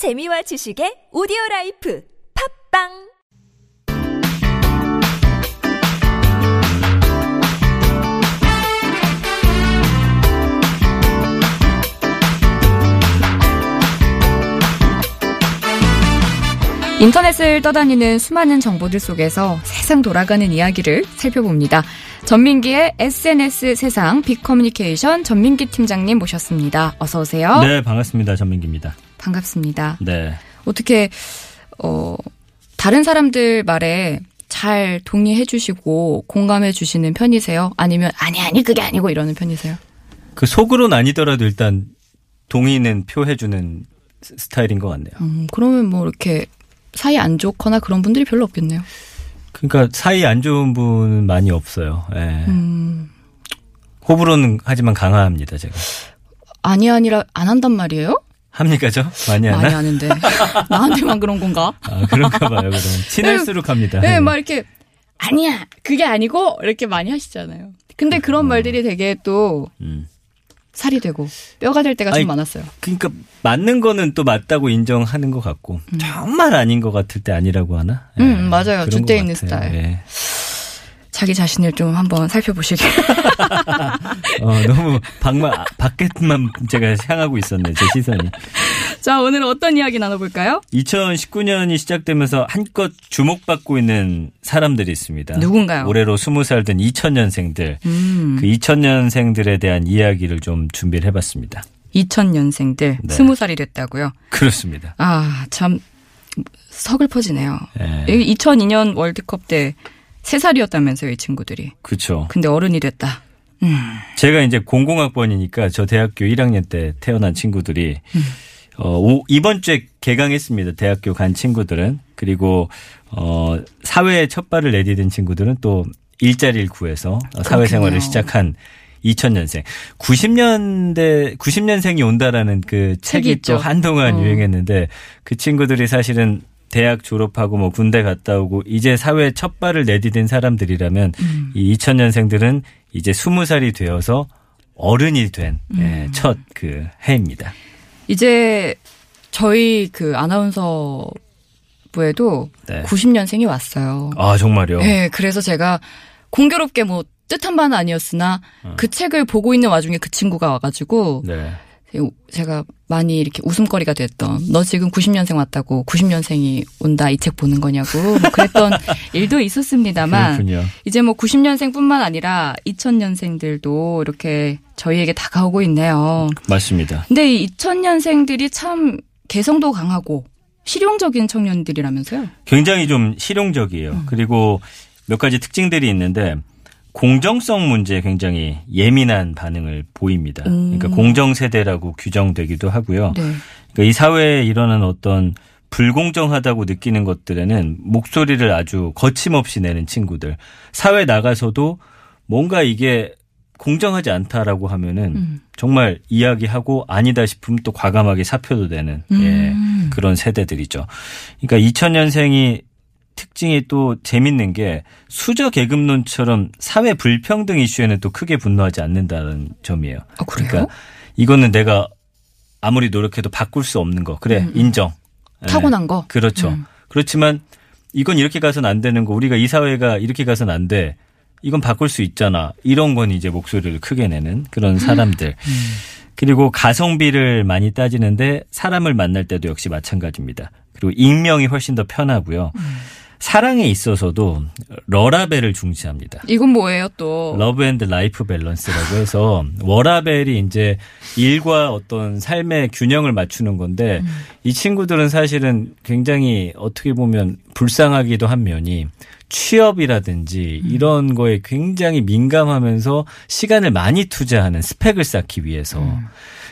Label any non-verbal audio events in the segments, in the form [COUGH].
재미와 지식의 오디오 라이프 팟빵 인터넷을 떠다니는 수많은 정보들 속에서 세상 돌아가는 이야기를 살펴봅니다. 전민기의 SNS 세상 빅커뮤니케이션 전민기 팀장님 모셨습니다. 어서 오세요. 네, 반갑습니다. 전민기입니다. 반갑습니다. 네. 어떻게 어 다른 사람들 말에 잘 동의해 주시고 공감해 주시는 편이세요? 아니면 아니 아니 그게 아니고 이러는 편이세요? 그 속으로는 아니더라도 일단 동의는 표해 주는 스- 스타일인 것 같네요. 음, 그러면 뭐 이렇게 사이 안 좋거나 그런 분들이 별로 없겠네요. 그러니까 사이 안 좋은 분은 많이 없어요. 예. 음, 호불호는 하지만 강화합니다, 제가. 아니 아니라 안 한단 말이에요? 합니까, 저? 많이 하나? 많이 하는데 [LAUGHS] 나한테만 그런 건가? 아, 그런가 봐요, 그럼. 친할수록 합니다. 네, 막 이렇게 아니야 그게 아니고 이렇게 많이 하시잖아요. 근데 그런 말들이 되게 또 음. 살이 되고 뼈가 될 때가 아니, 좀 많았어요. 그러니까 맞는 거는 또 맞다고 인정하는 것 같고 정말 아닌 것 같을 때 아니라고 하나? 예, 음, 맞아요. 그런 줏대 것 있는. 스타일. 예. 자기 자신을 좀 한번 살펴보시길. [LAUGHS] 어, 너무 밖만 밖에만 제가 향하고 있었네 제 시선이. 자, 오늘 어떤 이야기 나눠볼까요? 2019년이 시작되면서 한껏 주목받고 있는 사람들이 있습니다. 누군가요? 올해로 20살 된 2000년생들. 음, 그 2000년생들에 대한 이야기를 좀 준비를 해봤습니다. 2000년생들 네. 20살이 됐다고요. 그렇습니다. 아, 참 서글퍼지네요. 예. 여기 2002년 월드컵 때 3살이었다면서요, 이 친구들이. 그렇죠. 근데 어른이 됐다. 음. 제가 이제 00학번이니까 저 대학교 1학년 때 태어난 친구들이 어, 오- 이번 주에 개강했습니다. 대학교 간 친구들은. 그리고 어, 사회에 첫 발을 내디딘 친구들은 또 일자리를 구해서 사회생활을 그렇군요. 시작한 2000년생. 90년대 90년생이 온다라는 그 책이 책이 있죠. 또 한동안 어. 유행했는데 그 친구들이 사실은 대학 졸업하고 뭐 군대 갔다 오고 이제 사회에 첫 발을 내디딘 사람들이라면 음. 이 2000년생들은 이제 20살이 되어서 어른이 된 음. 첫그 해입니다. 이제 저희 그 아나운서 부에도 네. 90년생이 왔어요. 아 정말요? 네, 그래서 제가 공교롭게 뭐 뜻한 바는 아니었으나 그 책을 보고 있는 와중에 그 친구가 와가지고 네. 제가 많이 이렇게 웃음거리가 됐던 너 지금 90년생 왔다고 90년생이 온다 이 책 보는 거냐고 뭐 그랬던 [LAUGHS] 일도 있었습니다만 그렇군요. 이제 뭐 90년생뿐만 아니라 2000년생들도 이렇게 저희에게 다가오고 있네요. 맞습니다. 근데 이 2000년생들이 참 개성도 강하고 실용적인 청년들이라면서요? 굉장히 좀 실용적이에요. 음. 그리고 몇 가지 특징들이 있는데 공정성 문제에 굉장히 예민한 반응을 보입니다. 음. 그러니까 공정 세대라고 규정되기도 하고요. 네. 그러니까 이 사회에 일어나는 어떤 불공정하다고 느끼는 것들에는 목소리를 아주 거침없이 내는 친구들. 사회 나가서도 뭔가 이게 공정하지 않다라고 하면은 음. 정말 이야기하고 아니다 싶으면 또 과감하게 사표도 되는 음. 예, 그런 세대들이죠. 그러니까 2000년생이 특징이 또 재밌는 게 수저 계급론처럼 사회 불평등 이슈에는 또 크게 분노하지 않는다는 점이에요. 아? 그러니까 이거는 내가 아무리 노력해도 바꿀 수 없는 거. 그래, 인정. 예, 음, 타고난 거? 그렇죠. 음. 그렇지만 이건 이렇게 가서는 안 되는 거. 우리가 이 사회가 이렇게 가서는 안 돼. 이건 바꿀 수 있잖아. 이런 건 이제 목소리를 크게 내는 그런 사람들. 음. 그리고 가성비를 많이 따지는데 사람을 만날 때도 역시 마찬가지입니다. 그리고 익명이 훨씬 더 편하고요. 음. 사랑에 있어서도 러라벨을 중시합니다. 이건 뭐예요 또? love and life balance라고 해서 워라밸이 이제 일과 어떤 삶의 균형을 맞추는 건데 이 친구들은 사실은 굉장히 어떻게 보면 불쌍하기도 한 면이 취업이라든지 이런 거에 굉장히 민감하면서 시간을 많이 투자하는 스펙을 쌓기 위해서.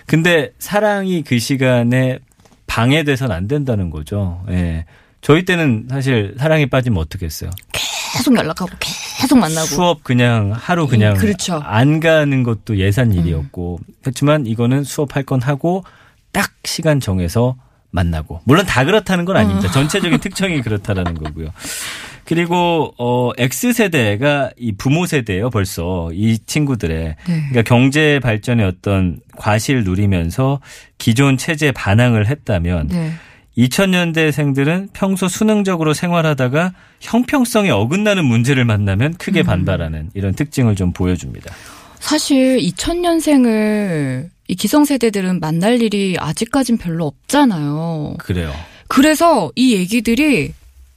근데 사랑이 그 시간에 방해돼선 안 된다는 거죠. 예. 저희 때는 사실 사랑에 빠지면 어떻겠어요? 계속 연락하고 계속 만나고. 수업 그냥 하루 그냥 음, 그렇죠. 음. 안 가는 것도 예산 일이었고 그렇지만 이거는 수업할 건 하고 딱 시간 정해서 만나고 물론 다 그렇다는 건 어. 아닙니다. 전체적인 [LAUGHS] 특징이 그렇다라는 거고요. 그리고 어 X 세대가 이 부모 세대예요. 벌써 이 친구들의 네. 그러니까 경제 발전의 어떤 과실 누리면서 기존 체제 반항을 했다면 네. 2000년대생들은 평소 수능적으로 생활하다가 형평성에 어긋나는 문제를 만나면 크게 반발하는 이런 특징을 좀 보여줍니다. 사실 2000년생을 이 기성세대들은 만날 일이 아직까진 별로 없잖아요. 그래요. 그래서 이 얘기들이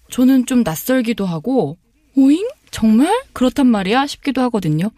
저는 좀 낯설기도 하고, 오잉? 정말? 그렇단 말이야? 싶기도 하거든요.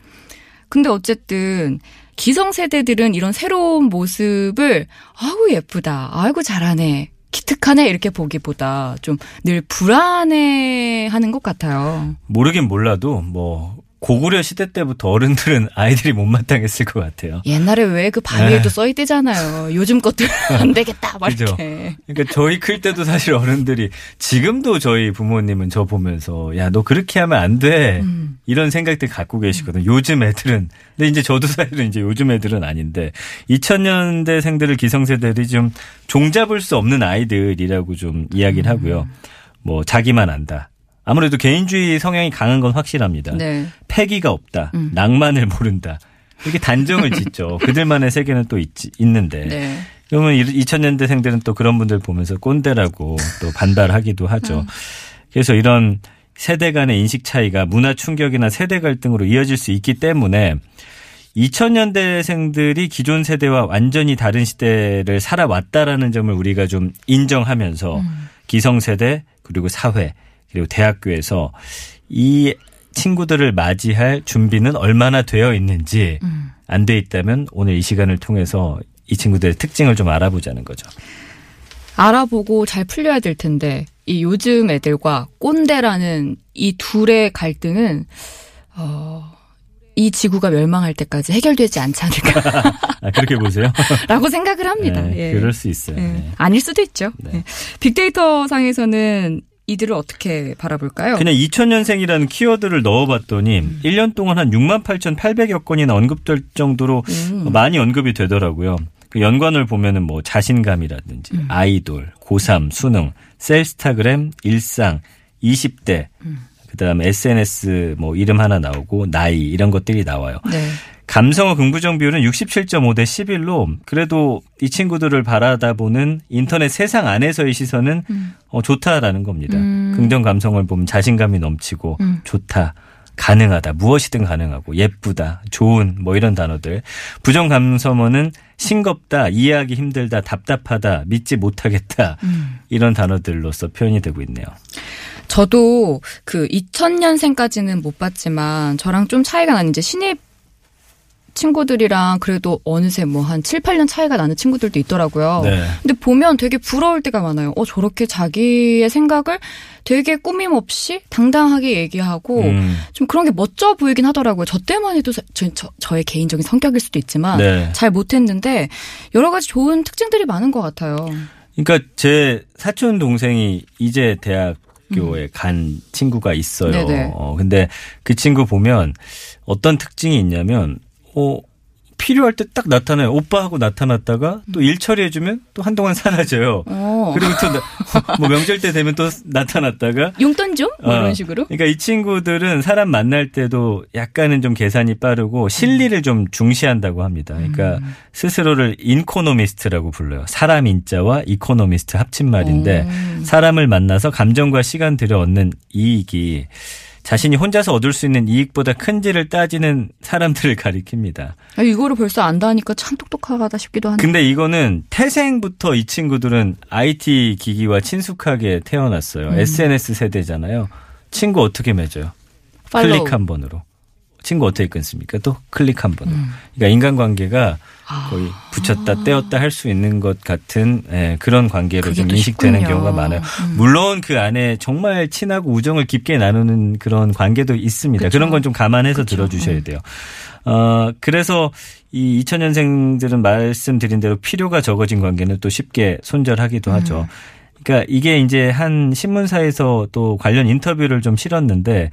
근데 어쨌든, 기성세대들은 이런 새로운 모습을, 아우, 예쁘다. 아이고, 잘하네. 기특하네. 이렇게 보기보다 좀 늘 불안해 하는 것 같아요. 모르긴 몰라도 뭐 고구려 시대 때부터 어른들은 [LAUGHS] 아이들이 못마땅했을 것 같아요. 옛날에 왜 그 바위에도 네. 써있대잖아요. 요즘 것들 [LAUGHS] 안 되겠다. 막 그죠. 이렇게. 그러니까 저희 클 때도 사실 어른들이 지금도 저희 부모님은 저 보면서 야 너 그렇게 하면 안 돼. 음. 이런 생각들 갖고 계시거든. 요즘 애들은. 근데 이제 저도 사실은 이제 요즘 애들은 아닌데 2000년대 생들을 기성세대들이 좀 종잡을 수 없는 아이들이라고 좀 이야기를 음. 하고요. 뭐 자기만 안다. 아무래도 개인주의 성향이 강한 건 확실합니다. 네. 패기가 없다. 음. 낭만을 모른다. 이렇게 단정을 [LAUGHS] 짓죠. 그들만의 세계는 또 있, 있는데. 네. 그러면 2000년대생들은 또 그런 분들 보면서 꼰대라고 또 반발하기도 하죠. 음. 그래서 이런 세대 간의 인식 차이가 문화 충격이나 세대 갈등으로 이어질 수 있기 때문에 2000년대생들이 기존 세대와 완전히 다른 시대를 살아왔다라는 점을 우리가 좀 인정하면서 음. 기성세대 그리고 사회 그리고 대학교에서 이 친구들을 맞이할 준비는 얼마나 되어 있는지 음. 안돼 있다면 오늘 이 시간을 통해서 이 친구들의 특징을 좀 알아보자는 거죠. 알아보고 잘 풀려야 될 텐데 이 요즘 애들과 꼰대라는 이 둘의 갈등은 어, 이 지구가 멸망할 때까지 해결되지 않지 않을까라고 [LAUGHS] 아, 그렇게 보세요? [LAUGHS] 생각을 합니다. 네, 예. 그럴 수 있어요. 예. 네. 아닐 수도 있죠. 네. 예. 빅데이터 상에서는 이들을 어떻게 바라볼까요? 그냥 2000년생이라는 키워드를 넣어봤더니 1년 동안 한 6만 8,800여 건이나 언급될 정도로 음. 많이 언급이 되더라고요. 그 연관을 보면은 뭐 자신감이라든지 음. 아이돌, 고3, 수능, 셀스타그램, 일상, 20대, 음. 그다음에 SNS 뭐 이름 하나 나오고 나이 이런 것들이 나와요. 네. 감성어 긍부정 비율은 67.5 대 11로 그래도 이 친구들을 바라다보는 인터넷 세상 안에서의 시선은 음. 어, 좋다라는 겁니다. 음. 긍정 감성을 보면 자신감이 넘치고 음. 좋다. 가능하다. 무엇이든 가능하고 예쁘다. 좋은 뭐 이런 단어들. 부정 감성어는 싱겁다. 이해하기 힘들다. 답답하다. 믿지 못하겠다. 음. 이런 단어들로서 표현이 되고 있네요. 저도 그 2000년생까지는 못 봤지만 저랑 좀 차이가 나는 이제 신입 친구들이랑 그래도 어느새 뭐 한 7, 8년 차이가 나는 친구들도 있더라고요. 네. 근데 보면 되게 부러울 때가 많아요. 어, 저렇게 자기의 생각을 되게 꾸밈 없이 당당하게 얘기하고 음, 좀 그런 게 멋져 보이긴 하더라고요. 저 때만 해도 사- 저, 저, 저 의 개인적인 성격일 수도 있지만 네. 잘 못했는데 여러 가지 좋은 특징들이 많은 것 같아요. 그러니까 제 사촌 동생이 이제 대학교에 간 친구가 있어요. 음. 네네. 어, 근데 그 친구 보면 어떤 특징이 있냐면 어 필요할 때 딱 나타나요. 오빠 하고 나타났다가 또 일 처리해주면 또 한동안 사라져요. 어. 그리고 또 [LAUGHS] 뭐 명절 때 되면 또 나타났다가 용돈 좀? 뭐 어, 이런 식으로? 그러니까 이 친구들은 사람 만날 때도 약간은 좀 계산이 빠르고 실리를 좀 중시한다고 합니다. 그러니까 음. 스스로를 인코노미스트라고 불러요. 사람 인자와 이코노미스트 합친 말인데 음. 사람을 만나서 감정과 시간 들여 얻는 이익이 자신이 혼자서 얻을 수 있는 이익보다 큰지를 따지는 사람들을 가리킵니다. 아, 이거를 벌써 안다니까 참 똑똑하다 싶기도 하네. 근데 이거는 태생부터 이 친구들은 IT 기기와 친숙하게 태어났어요. 음. SNS 세대잖아요. 친구 어떻게 맺어요? 팔로우. 클릭 한 번으로. 친구 어떻게 끊습니까? 또 클릭 한 번으로. 음. 그러니까 인간관계가 아. 거의 붙였다 떼었다 할 수 있는 것 같은 예, 그런 관계로 좀또 인식되는 쉽군요. 경우가 많아요. 음. 물론 그 안에 정말 친하고 우정을 깊게 나누는 그런 관계도 있습니다. 그쵸. 그런 건 좀 감안해서 그쵸. 들어주셔야 음. 돼요. 어, 그래서 이 2000년생들은 말씀드린 대로 필요가 적어진 관계는 또 쉽게 손절하기도 음. 하죠. 그러니까 이게 이제 한 신문사에서 또 관련 인터뷰를 좀 실었는데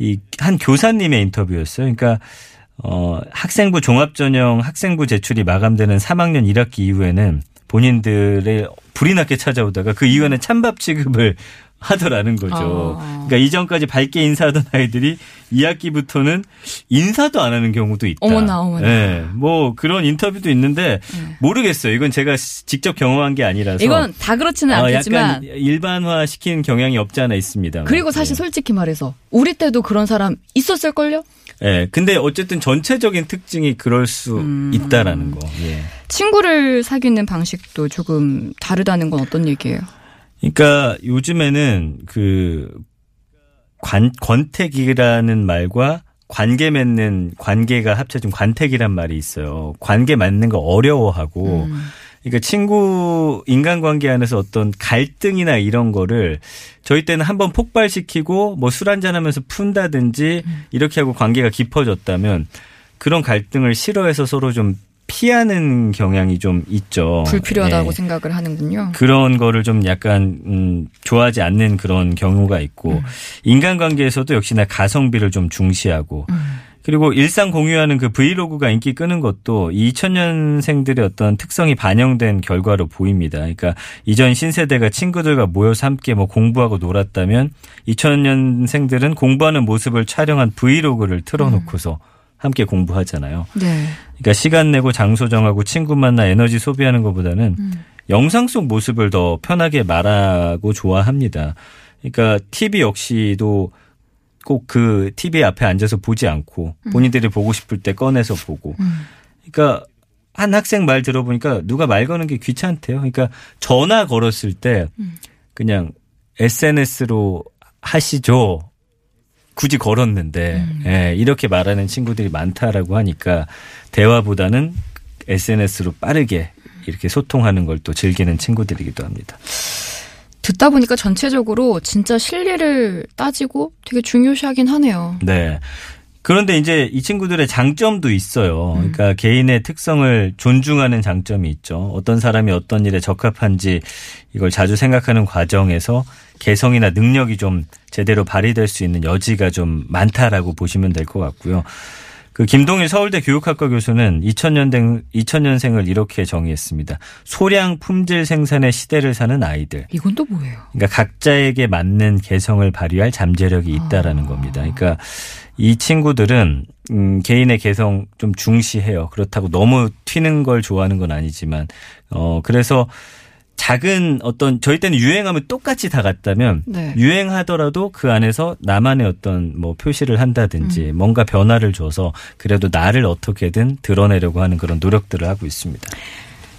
이 한 교사님의 인터뷰였어요. 그러니까 어 학생부 종합 전형 학생부 제출이 마감되는 3학년 1학기 이후에는 본인들의 불이 나게 찾아오다가 그 이후에는 찬밥 취급을 하더라는 거죠. 아. 그러니까 이전까지 밝게 인사하던 아이들이 2학기부터는 인사도 안 하는 경우도 있다. 어머나, 어머나. 네, 뭐 그런 인터뷰도 있는데 모르겠어요. 이건 제가 직접 경험한 게 아니라서. 이건 다 그렇지는 어, 않겠지만 일반화 시킨 경향이 없지 않아 있습니다. 그리고 사실 솔직히 말해서 우리 때도 그런 사람 있었을 걸요? 예. 근데 어쨌든 전체적인 특징이 그럴 수 음. 있다라는 거. 예. 친구를 사귀는 방식도 조금 다르다는 건 어떤 얘기예요? 그러니까 요즘에는 그 관, 권태기라는 말과 관계 맺는 관계가 합쳐진 관택이란 말이 있어요. 관계 맺는 거 어려워하고 음. 그러니까 친구 인간관계 안에서 어떤 갈등이나 이런 거를 저희 때는 한번 폭발시키고 뭐 술 한잔 하면서 푼다든지 이렇게 하고 관계가 깊어졌다면 그런 갈등을 싫어해서 서로 좀 피하는 경향이 좀 있죠. 불필요하다고 예. 생각을 하는군요. 그런 거를 좀 약간 음 좋아하지 않는 그런 경우가 있고 음. 인간관계에서도 역시나 가성비를 좀 중시하고 음. 그리고 일상 공유하는 그 브이로그가 인기 끄는 것도 이 2000년생들의 어떤 특성이 반영된 결과로 보입니다. 그러니까 이전 신세대가 친구들과 모여서 함께 뭐 공부하고 놀았다면 2000년생들은 공부하는 모습을 촬영한 브이로그를 틀어놓고서 함께 공부하잖아요. 네. 그러니까 시간 내고 장소 정하고 친구 만나 에너지 소비하는 것보다는 영상 속 모습을 더 편하게 말하고 좋아합니다. 그러니까 TV 역시도 꼭 그 TV 앞에 앉아서 보지 않고 본인들이 보고 싶을 때 꺼내서 보고. 그러니까 한 학생 말 들어보니까 누가 말 거는 게 귀찮대요. 그러니까 전화 걸었을 때 그냥 SNS로 하시죠. 굳이 걸었는데 예, 이렇게 말하는 친구들이 많다라고 하니까 대화보다는 SNS로 빠르게 이렇게 소통하는 걸 또 즐기는 친구들이기도 합니다. 듣다 보니까 전체적으로 진짜 실리를 따지고 되게 중요시하긴 하네요. 네. 그런데 이제 이 친구들의 장점도 있어요. 그러니까 개인의 특성을 존중하는 장점이 있죠. 어떤 사람이 어떤 일에 적합한지 이걸 자주 생각하는 과정에서 개성이나 능력이 좀 제대로 발휘될 수 있는 여지가 좀 많다라고 보시면 될 것 같고요. 그 김동일 서울대 교육학과 교수는 2000년생, 2000년생을 이렇게 정의했습니다. 소량 품질 생산의 시대를 사는 아이들. 이건 또 뭐예요? 그러니까 각자에게 맞는 개성을 발휘할 잠재력이 있다라는 겁니다. 그러니까 이 친구들은 음, 개인의 개성 좀 중시해요. 그렇다고 너무 튀는 걸 좋아하는 건 아니지만 어 그래서 작은 어떤 저희 때는 유행하면 똑같이 다 같다면 네. 유행하더라도 그 안에서 나만의 어떤 뭐 표시를 한다든지 뭔가 변화를 줘서 그래도 나를 어떻게든 드러내려고 하는 그런 노력들을 하고 있습니다.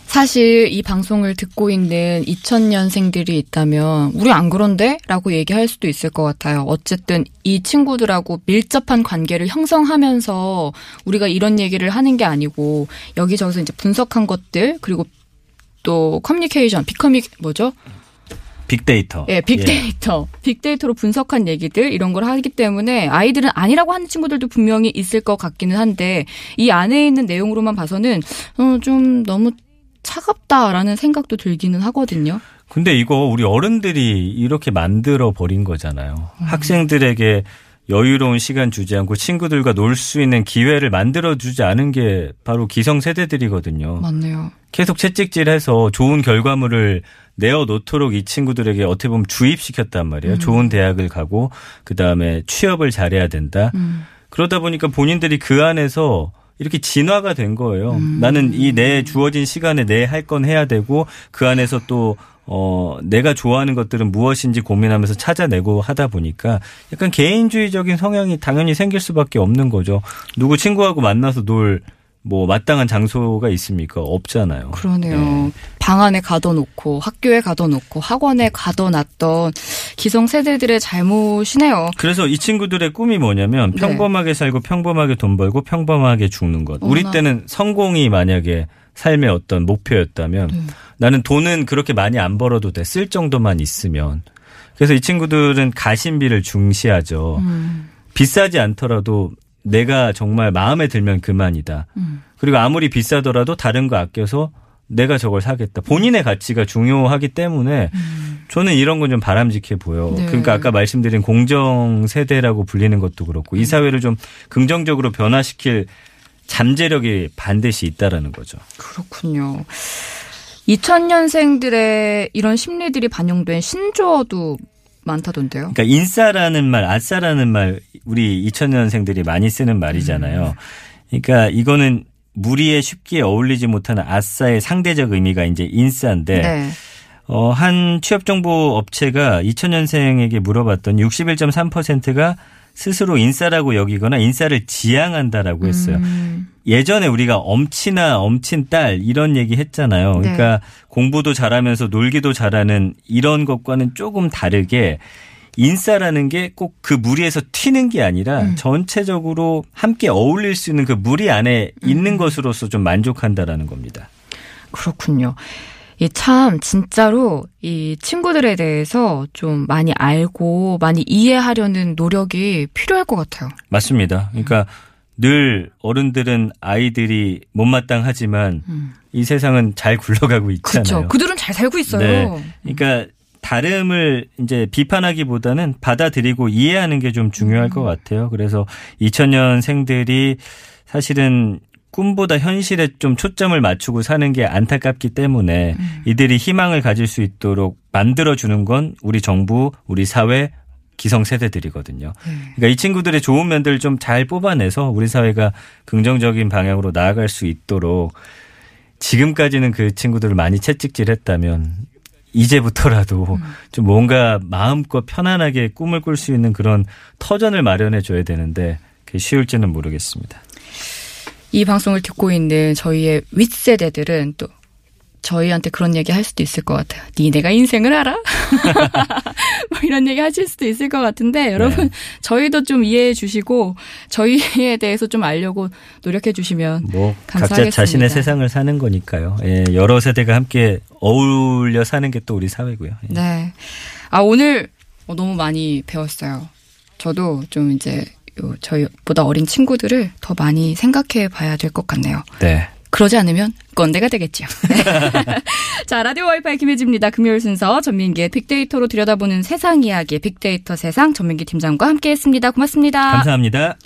사실 이 방송을 듣고 있는 2000년생들이 있다면 우리 안 그런데? 라고 얘기할 수도 있을 것 같아요. 어쨌든 이 친구들하고 밀접한 관계를 형성하면서 우리가 이런 얘기를 하는 게 아니고 여기저기서 이제 분석한 것들 그리고 또 커뮤니케이션, 비커뮤 뭐죠? 빅데이터. 예, 빅데이터. 빅데이터로 분석한 얘기들 이런 걸 하기 때문에 아이들은 아니라고 하는 친구들도 분명히 있을 것 같기는 한데 이 안에 있는 내용으로만 봐서는 어, 좀 너무 차갑다라는 생각도 들기는 하거든요. 근데 이거 우리 어른들이 이렇게 만들어 버린 거잖아요. 학생들에게 여유로운 시간 주지 않고 친구들과 놀 수 있는 기회를 만들어 주지 않은 게 바로 기성 세대들이거든요. 맞네요. 계속 채찍질해서 좋은 결과물을 내어 놓도록 이 친구들에게 어떻게 보면 주입시켰단 말이에요. 좋은 대학을 가고 그 다음에 취업을 잘해야 된다. 음. 그러다 보니까 본인들이 그 안에서 이렇게 진화가 된 거예요. 나는 이 내 주어진 시간에 내 할 건 해야 되고 그 안에서 또 어, 내가 좋아하는 것들은 무엇인지 고민하면서 찾아내고 하다 보니까 약간 개인주의적인 성향이 당연히 생길 수밖에 없는 거죠. 누구 친구하고 만나서 놀 뭐 마땅한 장소가 있습니까? 없잖아요. 그러네요. 네. 방 안에 가둬놓고 학교에 가둬놓고 학원에 가둬놨던 기성 세대들의 잘못이네요. 그래서 이 친구들의 꿈이 뭐냐면 네. 평범하게 살고 평범하게 돈 벌고 평범하게 죽는 것. 우리. 때는 성공이 만약에 삶의 어떤 목표였다면 네. 나는 돈은 그렇게 많이 안 벌어도 돼. 쓸 정도만 있으면. 그래서 이 친구들은 가심비를 중시하죠. 음. 비싸지 않더라도 내가 정말 마음에 들면 그만이다. 음. 그리고 아무리 비싸더라도 다른 거 아껴서 내가 저걸 사겠다. 본인의 가치가 중요하기 때문에 저는 이런 건 좀 바람직해 보여. 음. 네. 그러니까 아까 말씀드린 공정 세대라고 불리는 것도 그렇고 음. 이 사회를 좀 긍정적으로 변화시킬 잠재력이 반드시 있다라는 거죠. 그렇군요. 2000년생들의 이런 심리들이 반영된 신조어도 많다던데요. 그러니까 인싸라는 말, 아싸라는 말 우리 2000년생들이 많이 쓰는 말이잖아요. 그러니까 이거는 무리에 쉽게 어울리지 못하는 아싸의 상대적 의미가 이제 인싸인데 네. 어, 한 취업 정보 업체가 2000년생에게 물어봤더니 61.3%가 스스로 인싸라고 여기거나 인싸를 지향한다라고 했어요. 음, 예전에 우리가 엄친아, 엄친 딸 이런 얘기 했잖아요. 네. 그러니까 공부도 잘하면서 놀기도 잘하는 이런 것과는 조금 다르게 인싸라는 게 꼭 그 무리에서 튀는 게 아니라 음. 전체적으로 함께 어울릴 수 있는 그 무리 안에 음. 있는 것으로서 좀 만족한다라는 겁니다. 그렇군요. 이참 진짜로 이 친구들에 대해서 좀 많이 알고 많이 이해하려는 노력이 필요할 것 같아요. 맞습니다. 그러니까 늘 어른들은 아이들이 못마땅하지만 음. 이 세상은 잘 굴러가고 있잖아요. 그렇죠. 그들은 잘 살고 있어요. 네. 그러니까 다름을 이제 비판하기보다는 받아들이고 이해하는 게 좀 중요할 것 같아요. 그래서 2000년생들이 사실은 꿈보다 현실에 좀 초점을 맞추고 사는 게 안타깝기 때문에 이들이 희망을 가질 수 있도록 만들어주는 건 우리 정부, 우리 사회, 기성세대들이거든요. 그러니까 이 친구들의 좋은 면들을 좀 잘 뽑아내서 우리 사회가 긍정적인 방향으로 나아갈 수 있도록 지금까지는 그 친구들을 많이 채찍질했다면 이제부터라도 좀 뭔가 마음껏 편안하게 꿈을 꿀 수 있는 그런 터전을 마련해 줘야 되는데 그게 쉬울지는 모르겠습니다. 이 방송을 듣고 있는 저희의 윗세대들은 또 저희한테 그런 얘기 할 수도 있을 것 같아요. 니네가 인생을 알아? [LAUGHS] 뭐 이런 얘기 하실 수도 있을 것 같은데 여러분 저희도 좀 이해해 주시고 저희에 대해서 좀 알려고 노력해 주시면 뭐 각자 감사하겠습니다. 자신의 세상을 사는 거니까요. 예, 여러 세대가 함께 어울려 사는 게 또 우리 사회고요. 예. 네. 아 오늘 어, 너무 많이 배웠어요. 저도 좀 이제 요 저희보다 어린 친구들을 더 많이 생각해 봐야 될 것 같네요. 네. 그러지 않으면 꼰대가 되겠죠. 네. [LAUGHS] 자, 라디오 와이파이 김혜지입니다. 금요일 순서 전민기의 빅데이터로 들여다보는 세상 이야기 빅데이터 세상 전민기 팀장과 함께 했습니다. 고맙습니다. 감사합니다.